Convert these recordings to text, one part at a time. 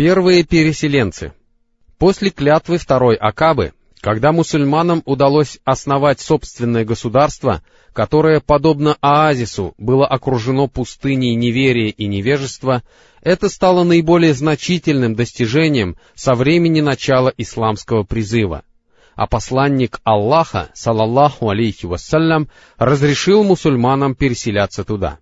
Первые переселенцы. После клятвы второй Акабы, когда мусульманам удалось основать собственное государство, которое, подобно оазису, было окружено пустыней неверия и невежества, это стало наиболее значительным достижением со времени начала исламского призыва. А посланник Аллаха, салаллаху алейхи вассалям, разрешил мусульманам переселяться туда.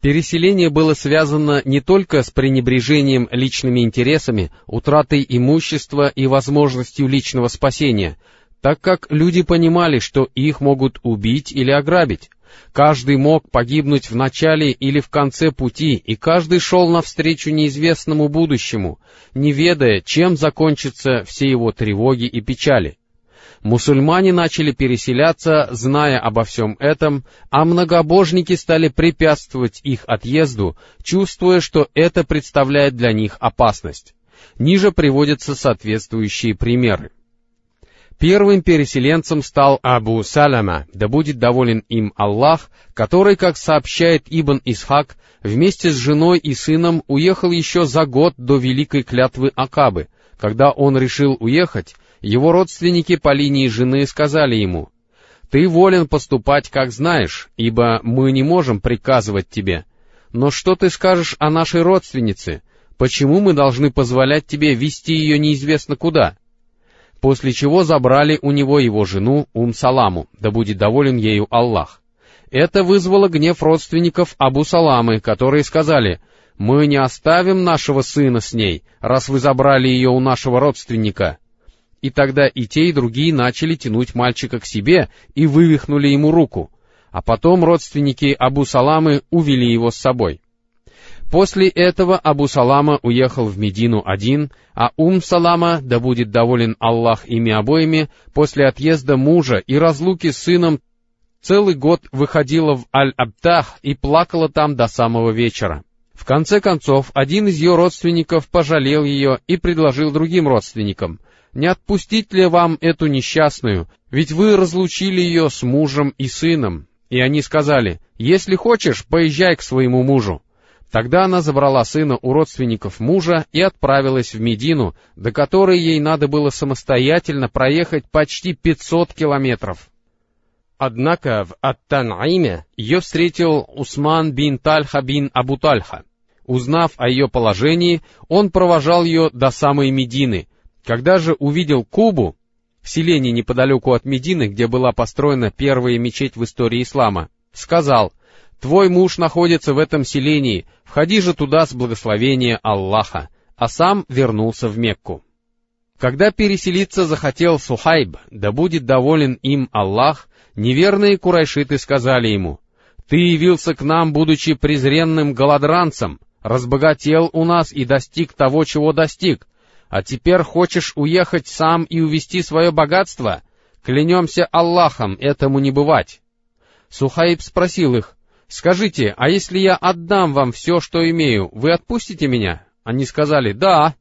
Переселение было связано не только с пренебрежением личными интересами, утратой имущества и возможностью личного спасения, так как люди понимали, что их могут убить или ограбить. Каждый мог погибнуть в начале или в конце пути, и каждый шел навстречу неизвестному будущему, не ведая, чем закончатся все его тревоги и печали. Мусульмане начали переселяться, зная обо всем этом, а многобожники стали препятствовать их отъезду, чувствуя, что это представляет для них опасность. Ниже приводятся соответствующие примеры. Первым переселенцем стал Абу Салама, да будет доволен им Аллах, который, как сообщает Ибн Исхак, вместе с женой и сыном уехал еще за год до великой клятвы Акабы. Когда он решил уехать, его родственники по линии жены сказали ему, «Ты волен поступать, как знаешь, ибо мы не можем приказывать тебе. Но что ты скажешь о нашей родственнице? Почему мы должны позволять тебе вести ее неизвестно куда?» После чего забрали у него его жену Ум-Саламу, да будет доволен ею Аллах. Это вызвало гнев родственников Абу Саламы, которые сказали, «Мы не оставим нашего сына с ней, раз вы забрали ее у нашего родственника». И тогда и те, и другие начали тянуть мальчика к себе и вывихнули ему руку, а потом родственники Абу Саламы увели его с собой. После этого Абу Салама уехал в Медину один, а Ум Салама, да будет доволен Аллах ими обоими, после отъезда мужа и разлуки с сыном, целый год выходила в Аль-Абтах и плакала там до самого вечера. В конце концов, один из ее родственников пожалел ее и предложил другим родственникам, не отпустить ли вам эту несчастную, ведь вы разлучили ее с мужем и сыном. И они сказали, если хочешь, поезжай к своему мужу. Тогда она забрала сына у родственников мужа и отправилась в Медину, до которой ей надо было самостоятельно проехать почти 500 километров. Однако в Ат-Тан'име ее встретил Усман бин Тальха бин Абу Тальха. Узнав о ее положении, он провожал ее до самой Медины, когда же увидел Кубу, селение неподалеку от Медины, где была построена первая мечеть в истории ислама, сказал, «Твой муж находится в этом селении, входи же туда с благословения Аллаха», а сам вернулся в Мекку. Когда переселиться захотел Сухайб, да будет доволен им Аллах, неверные курайшиты сказали ему, «Ты явился к нам, будучи презренным голодранцем, разбогател у нас и достиг того, чего достиг, а теперь хочешь уехать сам и увести свое богатство? Клянемся Аллахом, этому не бывать. Сухаиб спросил их, «Скажите, а если я отдам вам все, что имею, вы отпустите меня?» Они сказали, «Да».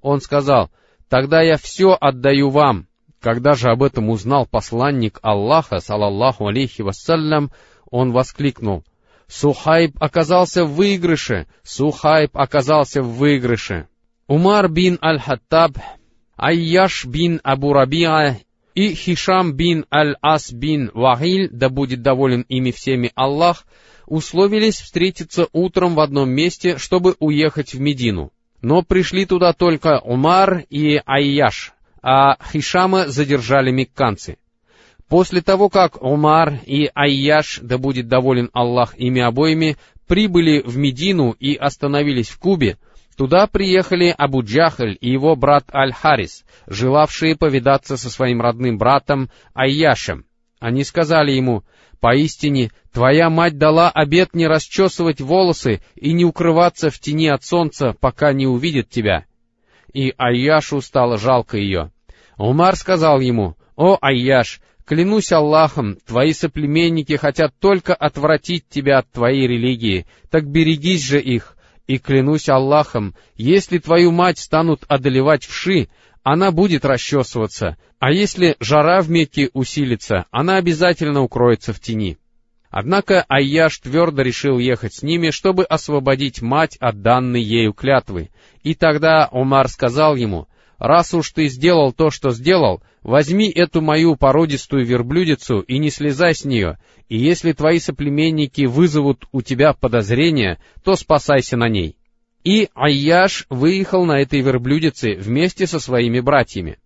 Он сказал, «Тогда я все отдаю вам». Когда же об этом узнал посланник Аллаха, салаллаху алейхи вассалям, он воскликнул, «Сухайб оказался в выигрыше! Сухайб оказался в выигрыше!» Умар бин Аль-Хаттаб, Айяш бин Абу Рабиа и Хишам бин Аль-Ас бин Вахиль, да будет доволен ими всеми Аллах, условились встретиться утром в одном месте, чтобы уехать в Медину. Но пришли туда только Умар и Айяш, а Хишама задержали мекканцы. После того, как Умар и Айяш, да будет доволен Аллах ими обоими, прибыли в Медину и остановились в Кубе, Туда приехали Абу Джахаль и его брат Аль-Харис, желавшие повидаться со своим родным братом Айяшем. Они сказали ему, «Поистине, твоя мать дала обет не расчесывать волосы и не укрываться в тени от солнца, пока не увидит тебя». И Айяшу стало жалко ее. Умар сказал ему, «О, Айяш, клянусь Аллахом, твои соплеменники хотят только отвратить тебя от твоей религии, так берегись же их, и клянусь Аллахом, если твою мать станут одолевать вши, она будет расчесываться, а если жара в Мекке усилится, она обязательно укроется в тени. Однако Айяш твердо решил ехать с ними, чтобы освободить мать от данной ею клятвы. И тогда Умар сказал ему, «Раз уж ты сделал то, что сделал, возьми эту мою породистую верблюдицу и не слезай с нее, и если твои соплеменники вызовут у тебя подозрения, то спасайся на ней». И Айяш выехал на этой верблюдице вместе со своими братьями.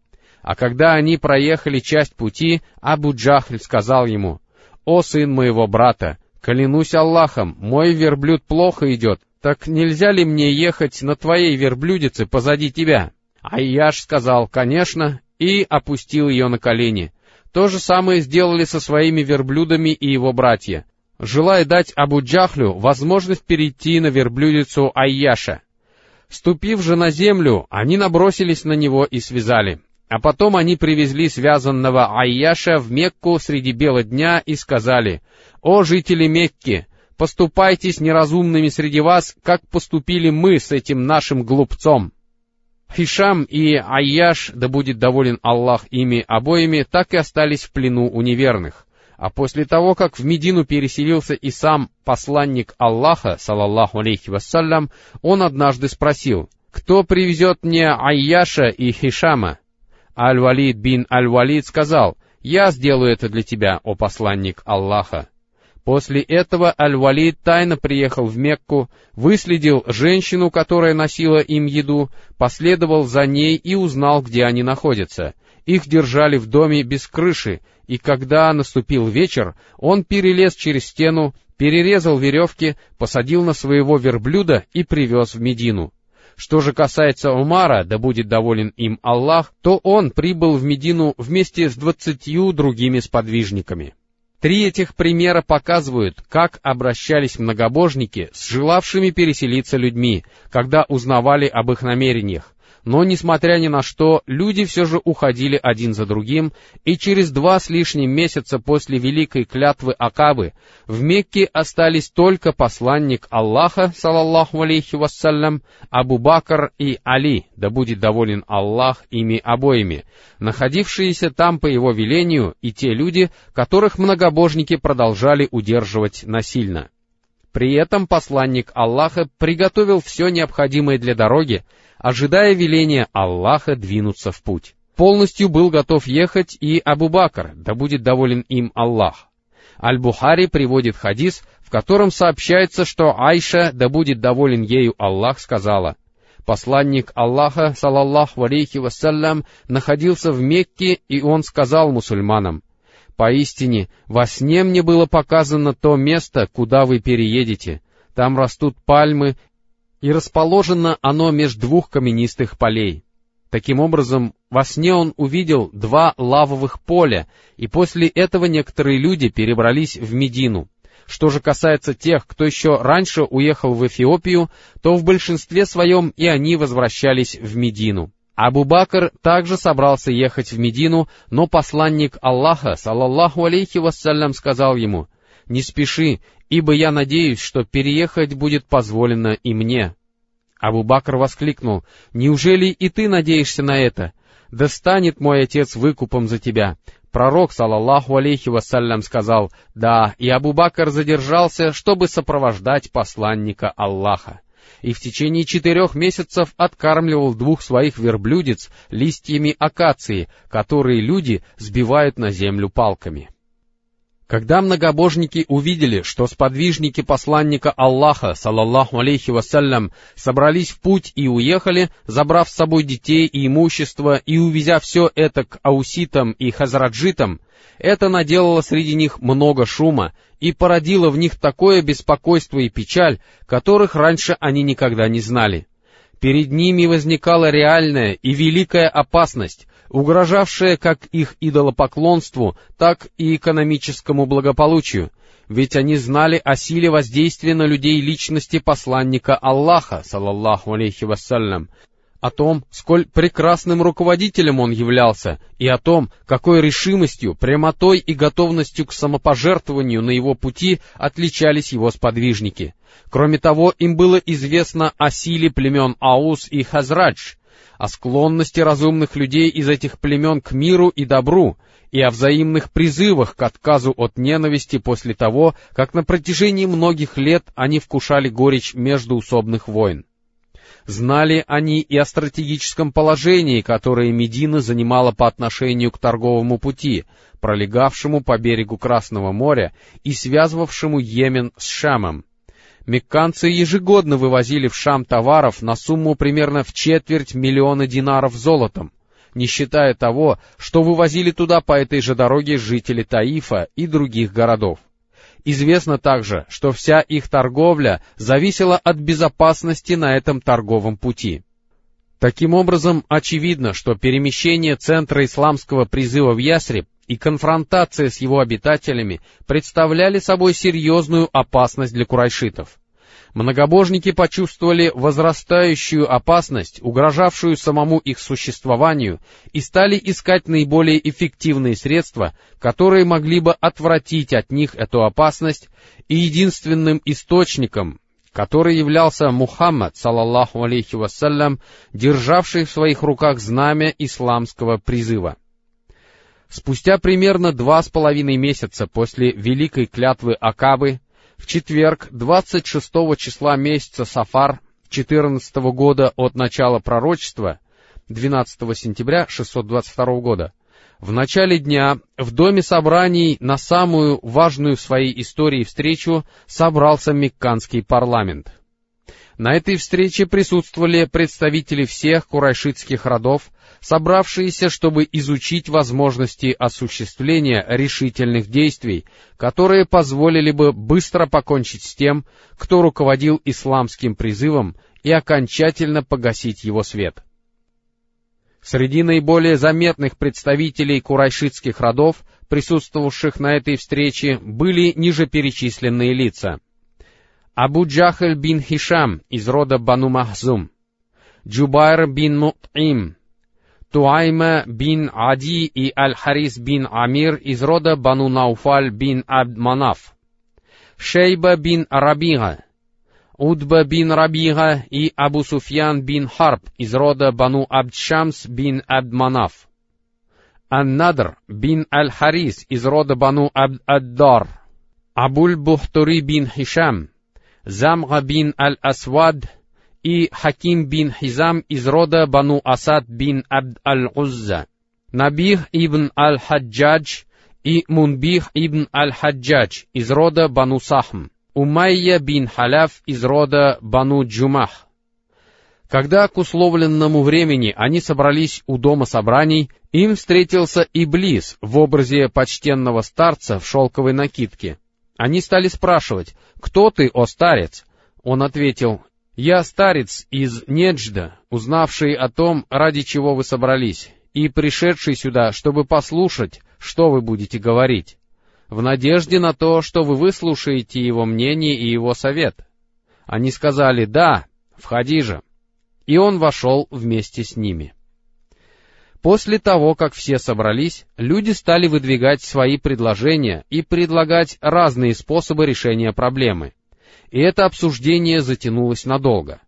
А когда они проехали часть пути, Абу Джахль сказал ему, «О, сын моего брата, клянусь Аллахом, мой верблюд плохо идет, так нельзя ли мне ехать на твоей верблюдице позади тебя?» Айяш сказал «Конечно» и опустил ее на колени. То же самое сделали со своими верблюдами и его братья, желая дать Абу Джахлю возможность перейти на верблюдицу Айяша. Ступив же на землю, они набросились на него и связали. А потом они привезли связанного Айяша в Мекку среди бела дня и сказали, «О, жители Мекки, поступайте с неразумными среди вас, как поступили мы с этим нашим глупцом». Хишам и Айяш, да будет доволен Аллах ими обоими, так и остались в плену у неверных. А после того, как в Медину переселился и сам посланник Аллаха, салаллаху алейхи вассалям, он однажды спросил, «Кто привезет мне Айяша и Хишама?» Аль-Валид бин Аль-Валид сказал, «Я сделаю это для тебя, о посланник Аллаха». После этого Аль-Валид тайно приехал в Мекку, выследил женщину, которая носила им еду, последовал за ней и узнал, где они находятся. Их держали в доме без крыши, и когда наступил вечер, он перелез через стену, перерезал веревки, посадил на своего верблюда и привез в Медину. Что же касается Умара, да будет доволен им Аллах, то он прибыл в Медину вместе с двадцатью другими сподвижниками. Три этих примера показывают, как обращались многобожники с желавшими переселиться людьми, когда узнавали об их намерениях но, несмотря ни на что, люди все же уходили один за другим, и через два с лишним месяца после великой клятвы Акабы в Мекке остались только посланник Аллаха, салаллаху алейхи вассалям, Абу Бакр и Али, да будет доволен Аллах ими обоими, находившиеся там по его велению, и те люди, которых многобожники продолжали удерживать насильно. При этом посланник Аллаха приготовил все необходимое для дороги, ожидая веления Аллаха двинуться в путь. Полностью был готов ехать и Абу Бакр, да будет доволен им Аллах. Аль-Бухари приводит хадис, в котором сообщается, что Айша, да будет доволен ею Аллах, сказала, «Посланник Аллаха, салаллаху алейхи вассалям, находился в Мекке, и он сказал мусульманам, «Поистине, во сне мне было показано то место, куда вы переедете. Там растут пальмы, и расположено оно между двух каменистых полей. Таким образом, во сне он увидел два лавовых поля, и после этого некоторые люди перебрались в Медину. Что же касается тех, кто еще раньше уехал в Эфиопию, то в большинстве своем и они возвращались в Медину. Абу Бакр также собрался ехать в Медину, но посланник Аллаха, салаллаху алейхи вассалям, сказал ему, «Не спеши, ибо я надеюсь, что переехать будет позволено и мне». Абу Бакр воскликнул, «Неужели и ты надеешься на это? Да станет мой отец выкупом за тебя». Пророк, салаллаху алейхи вассалям, сказал, «Да, и Абу Бакр задержался, чтобы сопровождать посланника Аллаха» и в течение четырех месяцев откармливал двух своих верблюдец листьями акации, которые люди сбивают на землю палками. Когда многобожники увидели, что сподвижники посланника Аллаха, салаллаху алейхи вассалям, собрались в путь и уехали, забрав с собой детей и имущество и увезя все это к ауситам и хазраджитам, это наделало среди них много шума и породило в них такое беспокойство и печаль, которых раньше они никогда не знали. Перед ними возникала реальная и великая опасность, угрожавшее как их идолопоклонству, так и экономическому благополучию, ведь они знали о силе воздействия на людей личности посланника Аллаха, салаллаху алейхи вассалям, о том, сколь прекрасным руководителем он являлся, и о том, какой решимостью, прямотой и готовностью к самопожертвованию на его пути отличались его сподвижники. Кроме того, им было известно о силе племен Аус и Хазрадж, о склонности разумных людей из этих племен к миру и добру, и о взаимных призывах к отказу от ненависти после того, как на протяжении многих лет они вкушали горечь междуусобных войн. Знали они и о стратегическом положении, которое Медина занимала по отношению к торговому пути, пролегавшему по берегу Красного моря и связывавшему Йемен с Шамом. Мекканцы ежегодно вывозили в Шам товаров на сумму примерно в четверть миллиона динаров золотом, не считая того, что вывозили туда по этой же дороге жители Таифа и других городов. Известно также, что вся их торговля зависела от безопасности на этом торговом пути. Таким образом, очевидно, что перемещение центра исламского призыва в Ясреб и конфронтация с его обитателями представляли собой серьезную опасность для курайшитов. Многобожники почувствовали возрастающую опасность, угрожавшую самому их существованию, и стали искать наиболее эффективные средства, которые могли бы отвратить от них эту опасность, и единственным источником, который являлся Мухаммад, салаллаху алейхи вассалям, державший в своих руках знамя исламского призыва. Спустя примерно два с половиной месяца после великой клятвы Акабы, в четверг, 26 числа месяца Сафар 14 года от начала пророчества, 12 сентября 622 года, в начале дня в доме собраний на самую важную в своей истории встречу собрался Мекканский парламент. На этой встрече присутствовали представители всех курайшитских родов, собравшиеся, чтобы изучить возможности осуществления решительных действий, которые позволили бы быстро покончить с тем, кто руководил исламским призывом, и окончательно погасить его свет. Среди наиболее заметных представителей курайшитских родов, присутствовавших на этой встрече, были ниже перечисленные лица. Абу Джахаль бин Хишам из рода Бану Махзум, Джубайр бин Мут'им, Туайма бин Ади и Аль-Харис бин Амир из рода Бану Науфаль бин Абд Манаф, Шейба бин Рабига, Удба бин Рабига и Абу Суфьян бин Харб из рода Бану Абдшамс бин Абд Манаф, Ан-Надр бин Аль-Харис из рода Бану Абд Аддар, Абуль Бухтури бин Хишам, Замга бин Аль-Асвад и Хаким бин Хизам из рода Бану Асад бин Абд Аль-Узза, Набих ибн Аль-Хаджадж и Мунбих ибн Аль-Хаджадж из рода Бану Сахм, Умайя бин Халяф из рода Бану Джумах. Когда к условленному времени они собрались у дома собраний, им встретился Иблис в образе почтенного старца в шелковой накидке. Они стали спрашивать, «Кто ты, о старец?» Он ответил, «Я старец из Неджда, узнавший о том, ради чего вы собрались, и пришедший сюда, чтобы послушать, что вы будете говорить, в надежде на то, что вы выслушаете его мнение и его совет». Они сказали «Да, входи же». И он вошел вместе с ними. После того, как все собрались, люди стали выдвигать свои предложения и предлагать разные способы решения проблемы — и это обсуждение затянулось надолго.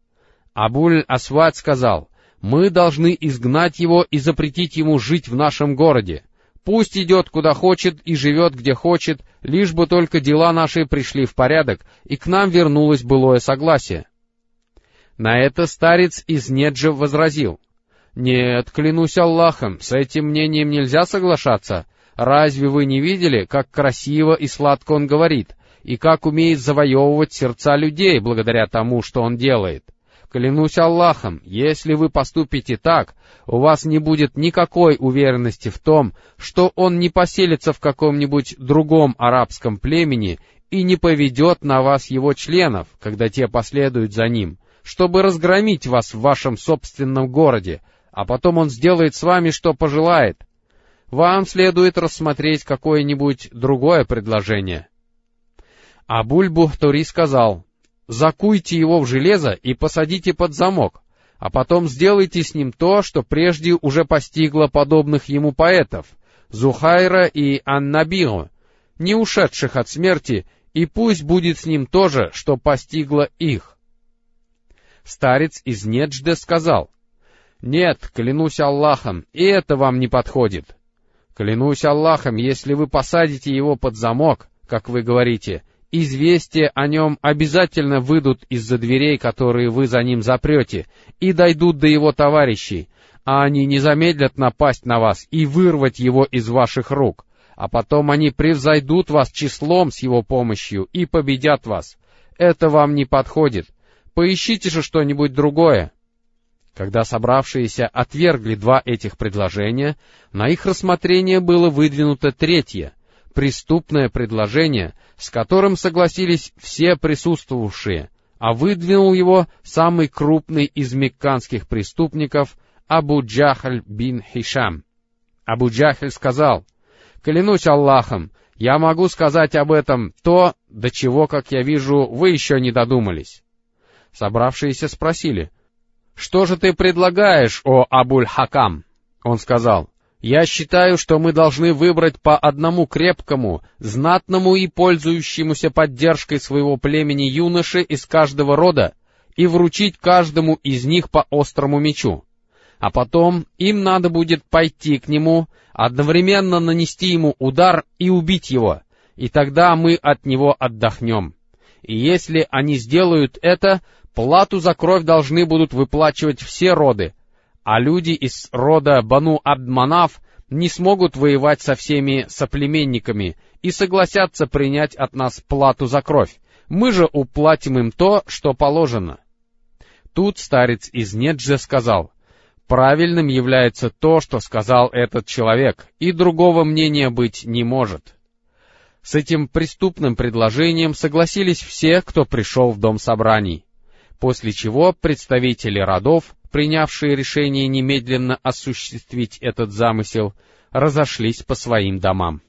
Абуль-Асвад сказал, «Мы должны изгнать его и запретить ему жить в нашем городе. Пусть идет куда хочет и живет где хочет, лишь бы только дела наши пришли в порядок, и к нам вернулось былое согласие». На это старец из Неджа возразил, «Нет, клянусь Аллахом, с этим мнением нельзя соглашаться. Разве вы не видели, как красиво и сладко он говорит? и как умеет завоевывать сердца людей благодаря тому, что он делает. Клянусь Аллахом, если вы поступите так, у вас не будет никакой уверенности в том, что он не поселится в каком-нибудь другом арабском племени и не поведет на вас его членов, когда те последуют за ним, чтобы разгромить вас в вашем собственном городе, а потом он сделает с вами, что пожелает. Вам следует рассмотреть какое-нибудь другое предложение. Абуль-Бухтури сказал, «Закуйте его в железо и посадите под замок, а потом сделайте с ним то, что прежде уже постигло подобных ему поэтов, Зухайра и Аннабио, не ушедших от смерти, и пусть будет с ним то же, что постигло их». Старец из Неджде сказал, Нет, клянусь Аллахом, и это вам не подходит. Клянусь Аллахом, если вы посадите его под замок, как вы говорите, известия о нем обязательно выйдут из-за дверей, которые вы за ним запрете, и дойдут до его товарищей, а они не замедлят напасть на вас и вырвать его из ваших рук, а потом они превзойдут вас числом с его помощью и победят вас. Это вам не подходит. Поищите же что-нибудь другое. Когда собравшиеся отвергли два этих предложения, на их рассмотрение было выдвинуто третье, преступное предложение, с которым согласились все присутствовавшие, а выдвинул его самый крупный из мекканских преступников Абу Джахаль бин Хишам. Абу Джахаль сказал, «Клянусь Аллахом, я могу сказать об этом то, до чего, как я вижу, вы еще не додумались». Собравшиеся спросили, «Что же ты предлагаешь, о Абуль-Хакам?» Он сказал, «Я считаю, что мы должны выбрать по одному крепкому, знатному и пользующемуся поддержкой своего племени юноши из каждого рода и вручить каждому из них по острому мечу. А потом им надо будет пойти к нему, одновременно нанести ему удар и убить его, и тогда мы от него отдохнем. И если они сделают это, Плату за кровь должны будут выплачивать все роды, а люди из рода Бану Абдманав не смогут воевать со всеми соплеменниками и согласятся принять от нас плату за кровь. Мы же уплатим им то, что положено. Тут старец из Неджи сказал, правильным является то, что сказал этот человек, и другого мнения быть не может. С этим преступным предложением согласились все, кто пришел в дом собраний после чего представители родов, принявшие решение немедленно осуществить этот замысел, разошлись по своим домам.